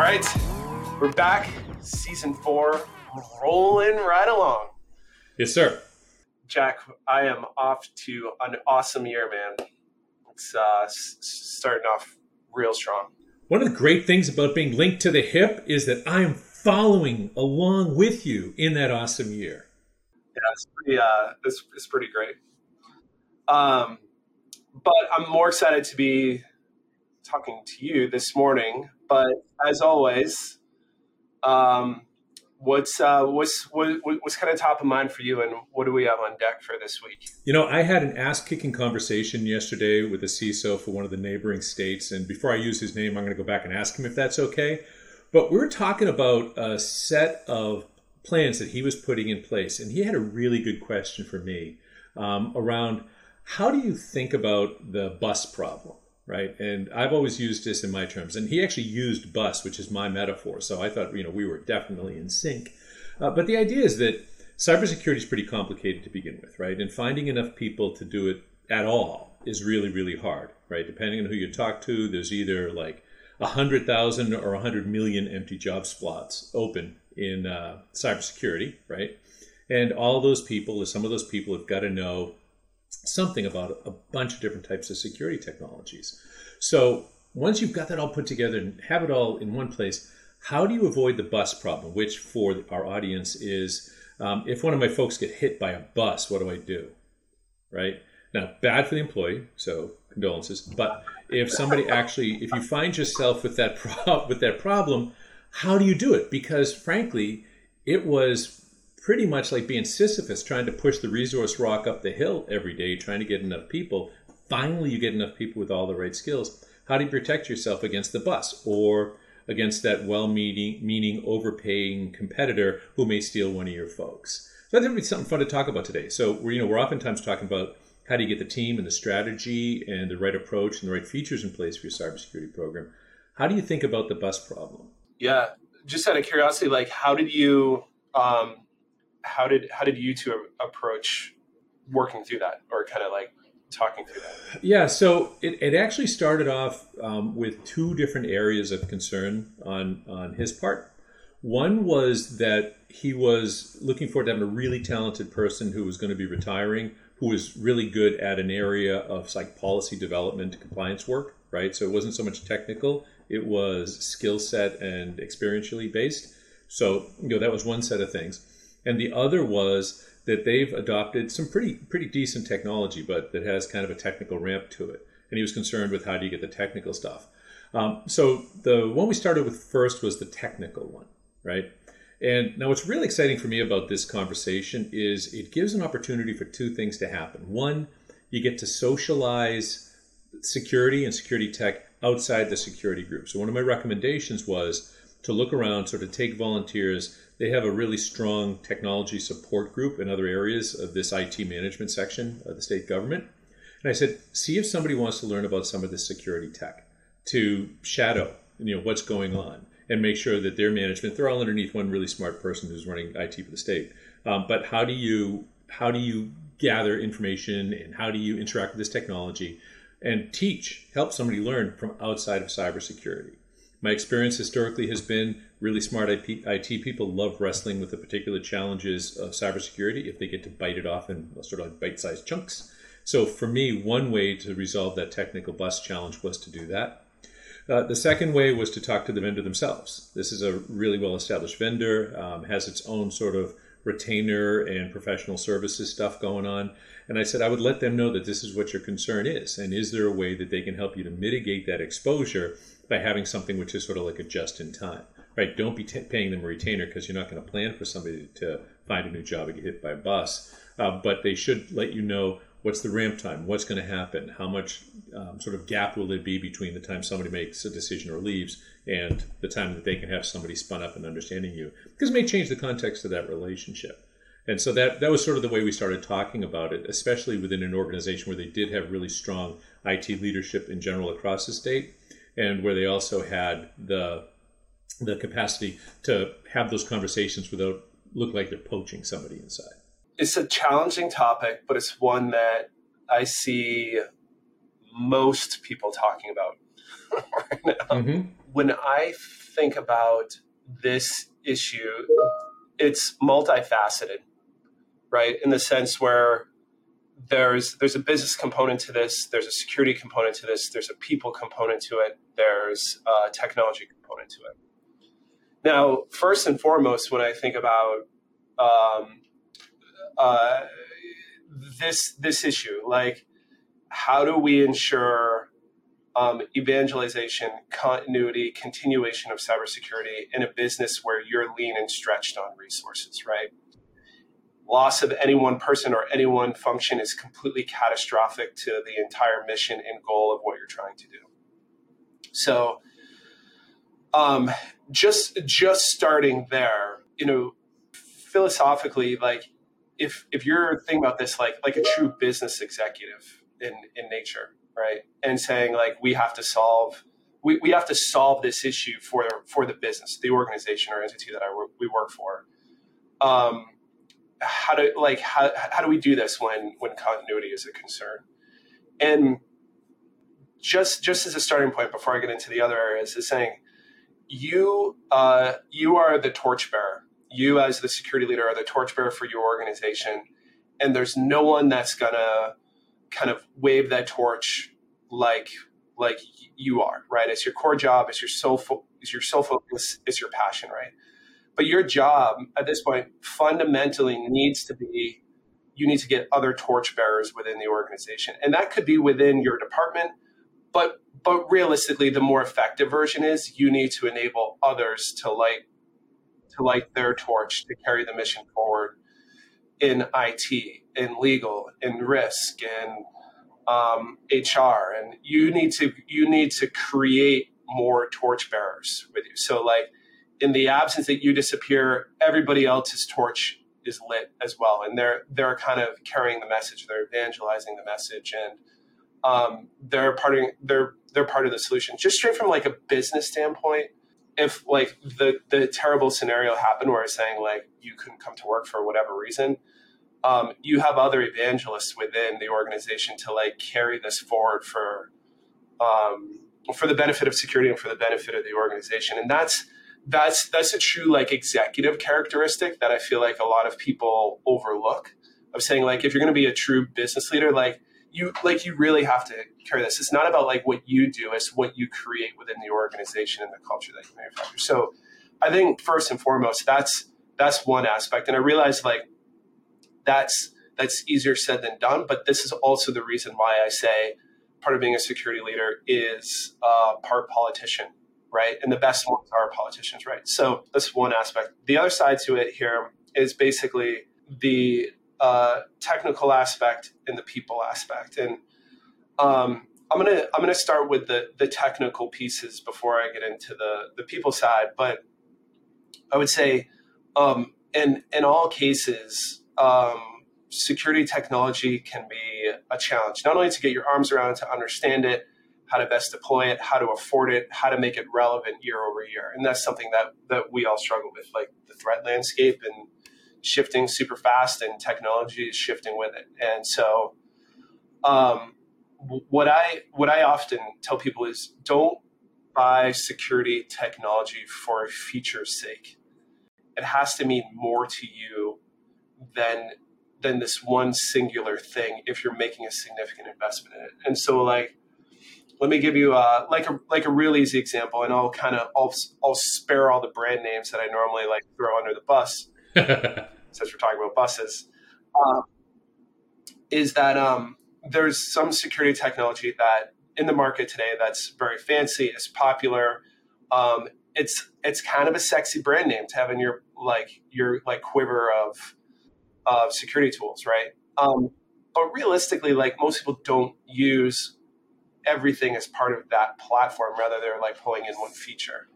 right, we're back. Season four, rolling right along. Yes, sir. Jack, I am off to an awesome year, man. It's uh, s- starting off real strong. One of the great things about being linked to the hip is that I am following along with you in that awesome year. Yeah, it's pretty. Uh, it's, it's pretty great. Um, but I'm more excited to be talking to you this morning. But as always, um, what's uh, what's what, what's kind of top of mind for you, and what do we have on deck for this week? You know, I had an ass kicking conversation yesterday with a CISO for one of the neighboring states. And before I use his name, I'm going to go back and ask him if that's okay. But we're talking about a set of plans that he was putting in place. And he had a really good question for me um, around how do you think about the bus problem? Right. And I've always used this in my terms. And he actually used bus, which is my metaphor. So I thought, you know, we were definitely in sync. Uh, but the idea is that cybersecurity is pretty complicated to begin with, right? And finding enough people to do it at all is really, really hard, right? Depending on who you talk to, there's either like a hundred thousand or a hundred million empty job slots open in uh, cybersecurity, right? And all those people, or some of those people, have got to know something about a bunch of different types of security technologies. So once you've got that all put together and have it all in one place, how do you avoid the bus problem? Which, for our audience, is um, if one of my folks get hit by a bus, what do I do? Right now, bad for the employee, so condolences. But if somebody actually, if you find yourself with that pro- with that problem, how do you do it? Because frankly, it was pretty much like being Sisyphus trying to push the resource rock up the hill every day, trying to get enough people. Finally, you get enough people with all the right skills. How do you protect yourself against the bus or against that well-meaning, overpaying competitor who may steal one of your folks? So that would be something fun to talk about today. So we're you know we're oftentimes talking about how do you get the team and the strategy and the right approach and the right features in place for your cybersecurity program. How do you think about the bus problem? Yeah, just out of curiosity, like how did you um, how did how did you two approach working through that, or kind of like talking through that? Yeah, so it, it actually started off um, with two different areas of concern on on his part. One was that he was looking forward to having a really talented person who was going to be retiring, who was really good at an area of like policy development, compliance work, right? So it wasn't so much technical; it was skill set and experientially based. So you know that was one set of things, and the other was that they've adopted some pretty pretty decent technology, but that has kind of a technical ramp to it. And he was concerned with how do you get the technical stuff. Um, so the one we started with first was the technical one, right? And now what's really exciting for me about this conversation is it gives an opportunity for two things to happen. One, you get to socialize security and security tech outside the security group. So one of my recommendations was to look around, sort of take volunteers. They have a really strong technology support group in other areas of this IT management section of the state government. And I said, see if somebody wants to learn about some of this security tech to shadow, you know, what's going on and make sure that their management, they're all underneath one really smart person who's running IT for the state. Um, but how do you how do you gather information and how do you interact with this technology and teach, help somebody learn from outside of cybersecurity? My experience historically has been really smart IT people love wrestling with the particular challenges of cybersecurity if they get to bite it off in sort of like bite-sized chunks. So for me, one way to resolve that technical bus challenge was to do that. Uh, the second way was to talk to the vendor themselves. This is a really well-established vendor, um, has its own sort of retainer and professional services stuff going on. And I said I would let them know that this is what your concern is, and is there a way that they can help you to mitigate that exposure by having something which is sort of like a just in time, right? Don't be t- paying them a retainer because you're not going to plan for somebody to find a new job and get hit by a bus. Uh, but they should let you know what's the ramp time, what's going to happen, how much um, sort of gap will there be between the time somebody makes a decision or leaves and the time that they can have somebody spun up and understanding you, because it may change the context of that relationship. And so that that was sort of the way we started talking about it, especially within an organization where they did have really strong IT leadership in general across the state and where they also had the the capacity to have those conversations without look like they're poaching somebody inside. It's a challenging topic, but it's one that I see most people talking about right now. Mm-hmm. When I think about this issue, it's multifaceted, right? In the sense where there's there's a business component to this, there's a security component to this, there's a people component to it, there's a technology component to it. Now, first and foremost, when I think about um, uh, this this issue, like how do we ensure um, evangelization, continuity, continuation of cybersecurity in a business where you're lean and stretched on resources, right? Loss of any one person or any one function is completely catastrophic to the entire mission and goal of what you're trying to do. So, um, just just starting there, you know, philosophically, like if if you're thinking about this like like a true business executive in in nature, right? And saying like we have to solve we, we have to solve this issue for for the business, the organization or entity that I we work for. Um, how do like how, how do we do this when when continuity is a concern? And just just as a starting point before I get into the other areas is saying you uh, you are the torchbearer. You as the security leader are the torchbearer for your organization, and there's no one that's gonna kind of wave that torch like like you are, right? It's your core job. It's your sole fo- it's your sole focus. It's your passion, right? But your job at this point fundamentally needs to be you need to get other torchbearers within the organization, and that could be within your department. But but realistically, the more effective version is you need to enable others to light to light their torch to carry the mission forward in IT, in legal, in risk, in um, HR, and you need to you need to create more torchbearers with you. So, like in the absence that you disappear, everybody else's torch is lit as well, and they're they're kind of carrying the message, they're evangelizing the message, and um, they're part of they're they're part of the solution. Just straight from like a business standpoint, if like the the terrible scenario happened where it's saying like you couldn't come to work for whatever reason, um, you have other evangelists within the organization to like carry this forward for um, for the benefit of security and for the benefit of the organization, and that's that's that's a true like executive characteristic that I feel like a lot of people overlook. Of saying like if you're going to be a true business leader, like you like you really have to carry this. It's not about like what you do; it's what you create within the organization and the culture that you manufacture. So, I think first and foremost, that's that's one aspect. And I realize like that's that's easier said than done. But this is also the reason why I say part of being a security leader is uh, part politician, right? And the best ones are politicians, right? So that's one aspect. The other side to it here is basically the uh, technical aspect and the people aspect. And um, I'm gonna I'm gonna start with the the technical pieces before I get into the the people side. But I would say, um, in in all cases, um, security technology can be a challenge. Not only to get your arms around, to understand it, how to best deploy it, how to afford it, how to make it relevant year over year, and that's something that that we all struggle with, like the threat landscape and shifting super fast and technology is shifting with it. And so, um, what I what I often tell people is don't buy security technology for a feature's sake. It has to mean more to you than than this one singular thing if you're making a significant investment in it. And so, like, let me give you uh, like a like a real easy example, and I'll kind of I'll I'll spare all the brand names that I normally like throw under the bus. since we're talking about buses, uh, is that um, there's some security technology that in the market today that's very fancy, is popular. Um, it's it's kind of a sexy brand name to have in your like your like quiver of of security tools, right? Um, but realistically, like most people don't use everything as part of that platform. Rather, they're like pulling in one feature.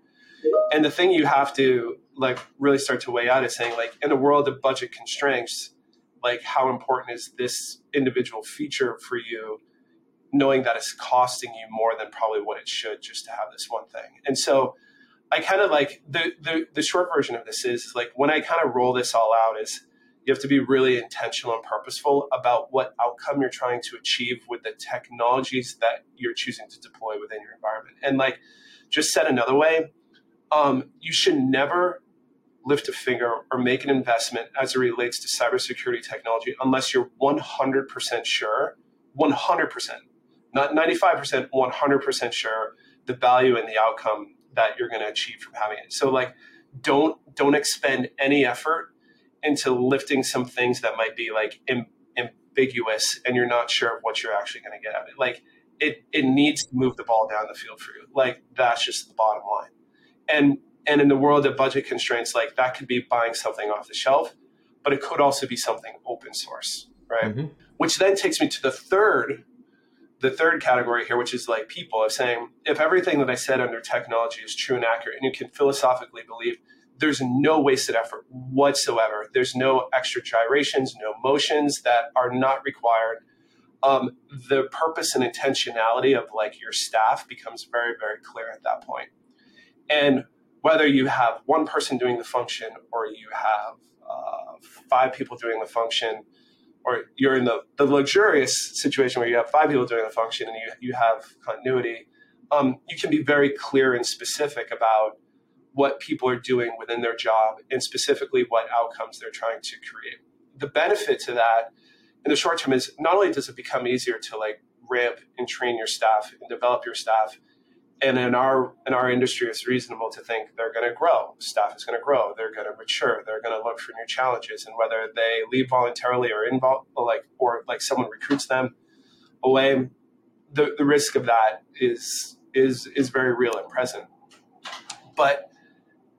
And the thing you have to like really start to weigh out is saying like in a world of budget constraints, like how important is this individual feature for you, knowing that it's costing you more than probably what it should just to have this one thing. And so I kind of like the, the the short version of this is like when I kind of roll this all out is you have to be really intentional and purposeful about what outcome you're trying to achieve with the technologies that you're choosing to deploy within your environment. And like just said another way, um, you should never lift a finger or make an investment as it relates to cybersecurity technology unless you're 100% sure, 100%, not 95%, 100% sure the value and the outcome that you're going to achieve from having it. So like don't don't expend any effort into lifting some things that might be like Im- ambiguous and you're not sure of what you're actually going to get out of it. Like it it needs to move the ball down the field for you. Like that's just the bottom line. And and in the world of budget constraints, like that could be buying something off the shelf, but it could also be something open source, right? Mm-hmm. Which then takes me to the third the third category here, which is like people, of saying if everything that I said under technology is true and accurate, and you can philosophically believe there's no wasted effort whatsoever, there's no extra gyrations, no motions that are not required. Um, the purpose and intentionality of like your staff becomes very, very clear at that point. And whether you have one person doing the function or you have uh, five people doing the function, or you're in the, the luxurious situation where you have five people doing the function and you, you have continuity, um, you can be very clear and specific about what people are doing within their job and specifically what outcomes they're trying to create. The benefit to that in the short term is not only does it become easier to like ramp and train your staff and develop your staff, and in our in our industry it's reasonable to think they're going to grow. Staff is going to grow. They're going to mature. They're going to look for new challenges and whether they leave voluntarily or involve like or like someone recruits them away the, the risk of that is is is very real and present. But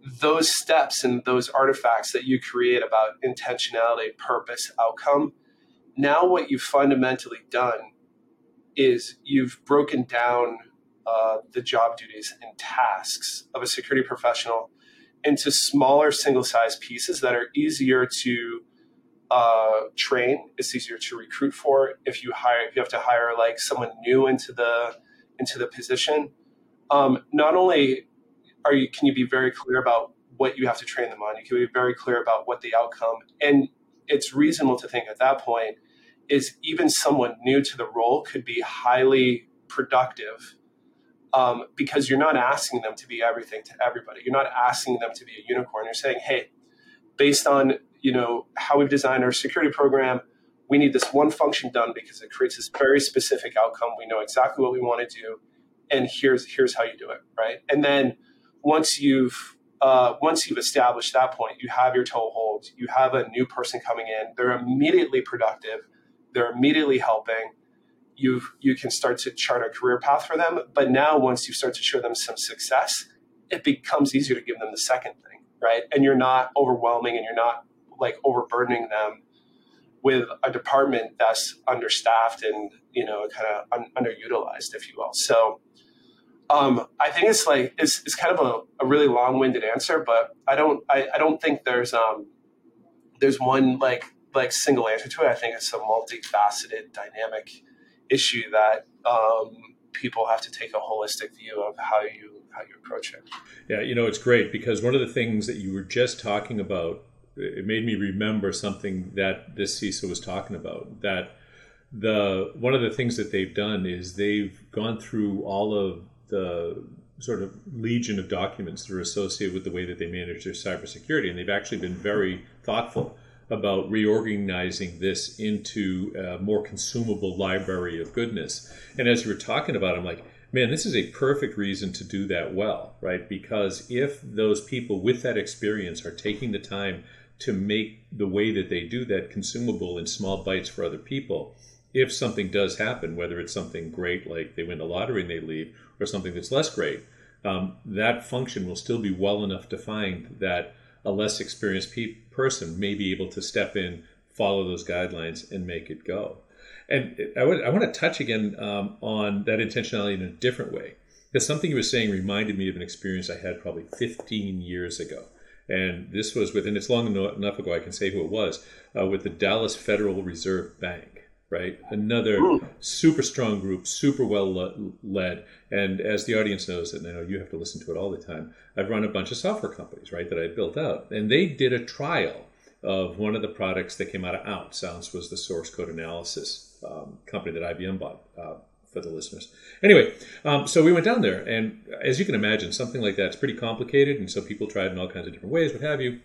those steps and those artifacts that you create about intentionality purpose outcome now what you've fundamentally done is you've broken down uh, the job duties and tasks of a security professional into smaller single size pieces that are easier to uh, train. It's easier to recruit for. If you hire, if you have to hire like someone new into the into the position, um, not only are you can you be very clear about what you have to train them on. You can be very clear about what the outcome, and it's reasonable to think at that point is even someone new to the role could be highly productive um, because you're not asking them to be everything to everybody. You're not asking them to be a unicorn. You're saying, hey, based on you know how we've designed our security program, we need this one function done because it creates this very specific outcome. We know exactly what we want to do, and here's here's how you do it, right? And then once you've uh, once you've established that point, you have your toehold, you have a new person coming in, they're immediately productive, they're immediately helping you you can start to chart a career path for them. But now, once you start to show them some success, it becomes easier to give them the second thing, right? And you're not overwhelming, and you're not like overburdening them with a department that's understaffed and you know kind of un- underutilized, if you will. So. Um, I think it's like it's, it's kind of a, a really long-winded answer, but I don't I, I don't think there's um, there's one like like single answer to it. I think it's a multifaceted dynamic issue that um, people have to take a holistic view of how you how you approach it. Yeah, you know, it's great because one of the things that you were just talking about, it made me remember something that this CISO was talking about. That the one of the things that they've done is they've gone through all of the sort of legion of documents that are associated with the way that they manage their cybersecurity, and they've actually been very thoughtful about reorganizing this into a more consumable library of goodness. And as you were talking about, I'm like, man, this is a perfect reason to do that well, right? Because if those people with that experience are taking the time to make the way that they do that consumable in small bites for other people, if something does happen, whether it's something great like they win the lottery and they leave, or something that's less great, um, that function will still be well enough defined that a less experienced pe- person may be able to step in, follow those guidelines, and make it go. And I, would, I want to touch again um, on that intentionality in a different way. Because something you were saying reminded me of an experience I had probably 15 years ago. And this was with, and it's long enough ago I can say who it was, uh, with the Dallas Federal Reserve Bank right? Another super strong group, super well led. And as the audience knows, and I know you have to listen to it all the time, I've run a bunch of software companies, right, that I built out. And they did a trial of one of the products that came out of Ounce. Ounce was the source code analysis um, company that IBM bought uh, for the listeners. Anyway, um, so we went down there, and as you can imagine, something like that's pretty complicated, and so people tried in all kinds of different ways, what have you.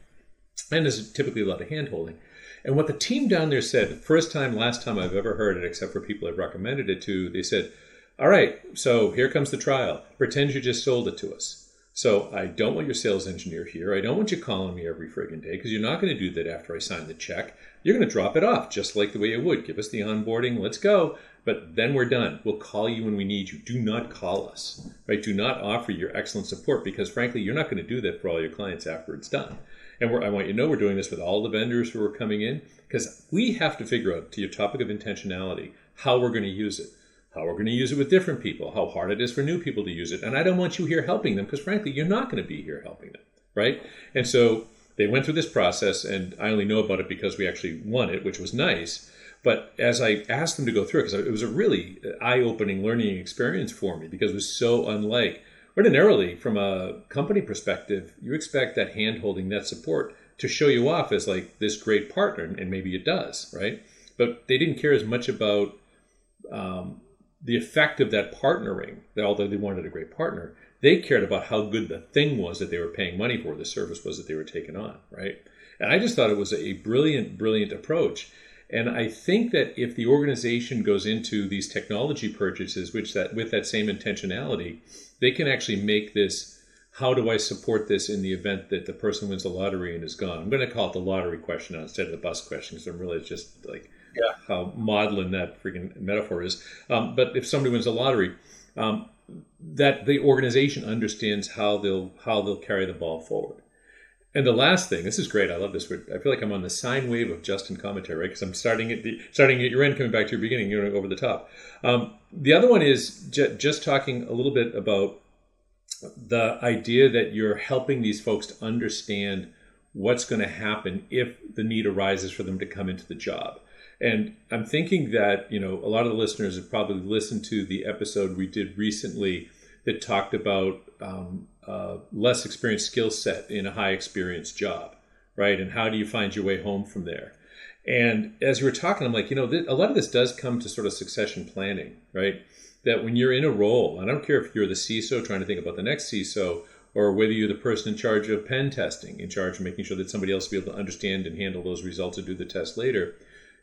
And there's typically a lot of hand holding. And what the team down there said, first time, last time I've ever heard it, except for people I've recommended it to, they said, All right, so here comes the trial. Pretend you just sold it to us. So I don't want your sales engineer here. I don't want you calling me every friggin' day because you're not going to do that after I sign the check. You're going to drop it off just like the way you would. Give us the onboarding. Let's go. But then we're done. We'll call you when we need you. Do not call us, right? Do not offer your excellent support because, frankly, you're not going to do that for all your clients after it's done. And I want you to know we're doing this with all the vendors who are coming in because we have to figure out, to your topic of intentionality, how we're going to use it how we're going to use it with different people, how hard it is for new people to use it. And I don't want you here helping them because, frankly, you're not going to be here helping them, right? And so they went through this process, and I only know about it because we actually won it, which was nice. But as I asked them to go through it, because it was a really uh, eye opening learning experience for me because it was so unlike ordinarily from a company perspective, you expect that hand holding, that support to show you off as like this great partner, and maybe it does, right? But they didn't care as much about um, the effect of that partnering, although they wanted a great partner, they cared about how good the thing was that they were paying money for, the service was that they were taking on, right? And I just thought it was a brilliant, brilliant approach. And I think that if the organization goes into these technology purchases, which that with that same intentionality, they can actually make this. How do I support this in the event that the person wins the lottery and is gone? I'm going to call it the lottery question instead of the bus question because I'm really just like yeah. how maudlin that freaking metaphor is. Um, but if somebody wins the lottery, um, that the organization understands how they'll how they'll carry the ball forward. And the last thing, this is great. I love this. I feel like I'm on the sine wave of Justin commentary, right? Because I'm starting at the starting at your end, coming back to your beginning, You're over the top. Um, the other one is ju- just talking a little bit about the idea that you're helping these folks to understand what's going to happen if the need arises for them to come into the job. And I'm thinking that, you know, a lot of the listeners have probably listened to the episode we did recently that talked about um, uh, less experienced skill set in a high experienced job, right? And how do you find your way home from there? And as you were talking, I'm like, you know, th- a lot of this does come to sort of succession planning, right? That when you're in a role, and I don't care if you're the CISO trying to think about the next CISO, or whether you're the person in charge of pen testing, in charge of making sure that somebody else will be able to understand and handle those results and do the test later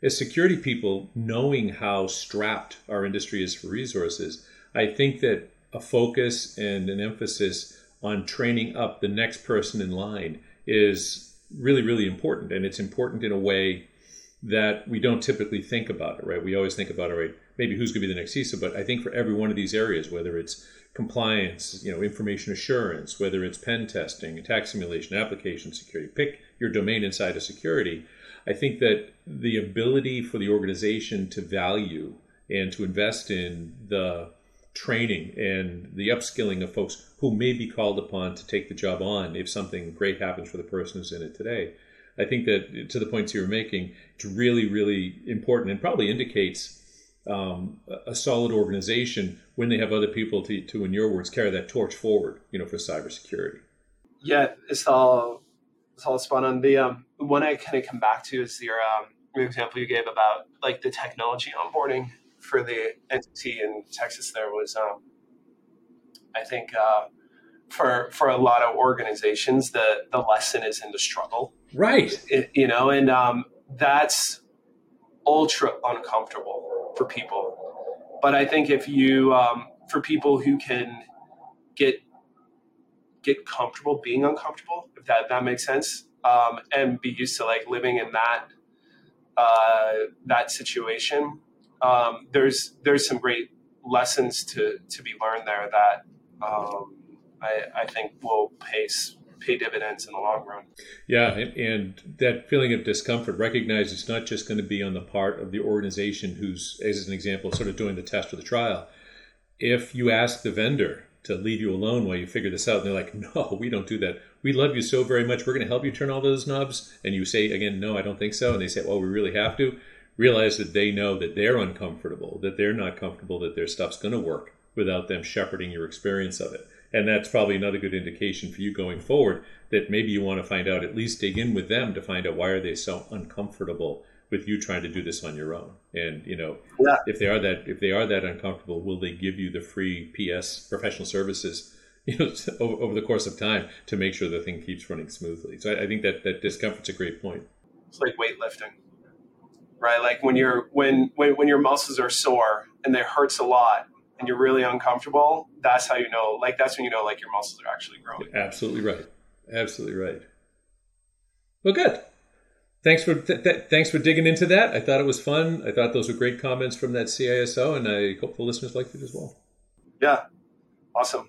as security people, knowing how strapped our industry is for resources, I think that a focus and an emphasis on training up the next person in line is really, really important. And it's important in a way that we don't typically think about it, right? We always think about, all right, maybe who's going to be the next CISO, but I think for every one of these areas, whether it's compliance, you know, information assurance, whether it's pen testing, attack simulation, application security, pick your domain inside of security, I think that the ability for the organization to value and to invest in the training and the upskilling of folks who may be called upon to take the job on if something great happens for the person who's in it today. I think that to the points you were making, it's really, really important and probably indicates um, a solid organization when they have other people to, to, in your words, carry that torch forward, you know, for cybersecurity. Yeah, it's all it's all spot on. The um, one I kind of come back to is your um, example you gave about like the technology onboarding for the entity in Texas. There was, um, I think, uh, for for a lot of organizations, the the lesson is in the struggle, right? It, you know, and um, that's ultra uncomfortable for people. But I think if you, um, for people who can get get comfortable being uncomfortable, if that that makes sense, um, and be used to like living in that uh, that situation. Um, there's there's some great lessons to to be learned there that um, I, I think will pay pay dividends in the long run. Yeah, and, and, that feeling of discomfort, recognize it's not just going to be on the part of the organization who's, as an example, sort of doing the test or the trial. If you ask the vendor to leave you alone while you figure this out. And they're like, no, we don't do that. We love you so very much. We're going to help you turn all those knobs. And you say, again, no, I don't think so. And they say, well, we really have to. Realize that they know that they're uncomfortable, that they're not comfortable, that their stuff's going to work without them shepherding your experience of it. And that's probably another good indication for you going forward that maybe you want to find out, at least dig in with them to find out why are they so uncomfortable with you trying to do this on your own. And you know, yeah. if they are that if they are that uncomfortable, will they give you the free PS professional services? You know, over, over the course of time to make sure the thing keeps running smoothly. So I, I think that that discomfort's a great point. It's like weightlifting, right? Like when you're when when when your muscles are sore and it hurts a lot, and you're really uncomfortable. That's how you know. Like that's when you know like your muscles are actually growing. Absolutely right. Absolutely right. Well, good thanks for th- th- thanks for digging into that. I thought it was fun. I thought those were great comments from that CISO, and I hope the listeners liked it as well. Yeah, awesome.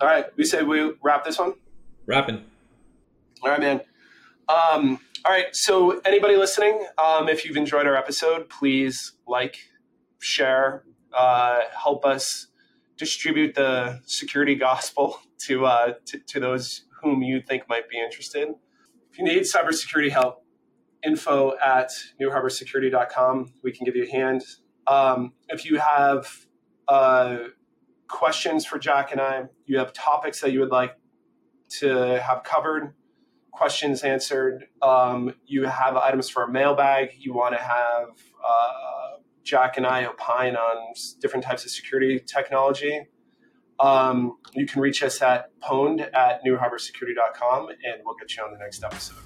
All right, we say we wrap this one. Wrapping. All right, man. Um, all right, so anybody listening, um, if you've enjoyed our episode, please like, share, uh, help us distribute the security gospel to, uh, to to those whom you think might be interested. If you need cybersecurity help, info at nuharborsecurity.com. We can give you a hand. Um, if you have uh, questions for Jack and I, you have topics that you would like to have covered, questions answered, um, you have items for a mailbag, you want to have uh, Jack and I opine on different types of security technology, um, you can reach us at pwned at nuharborsecurity.com and we'll get you on the next episode.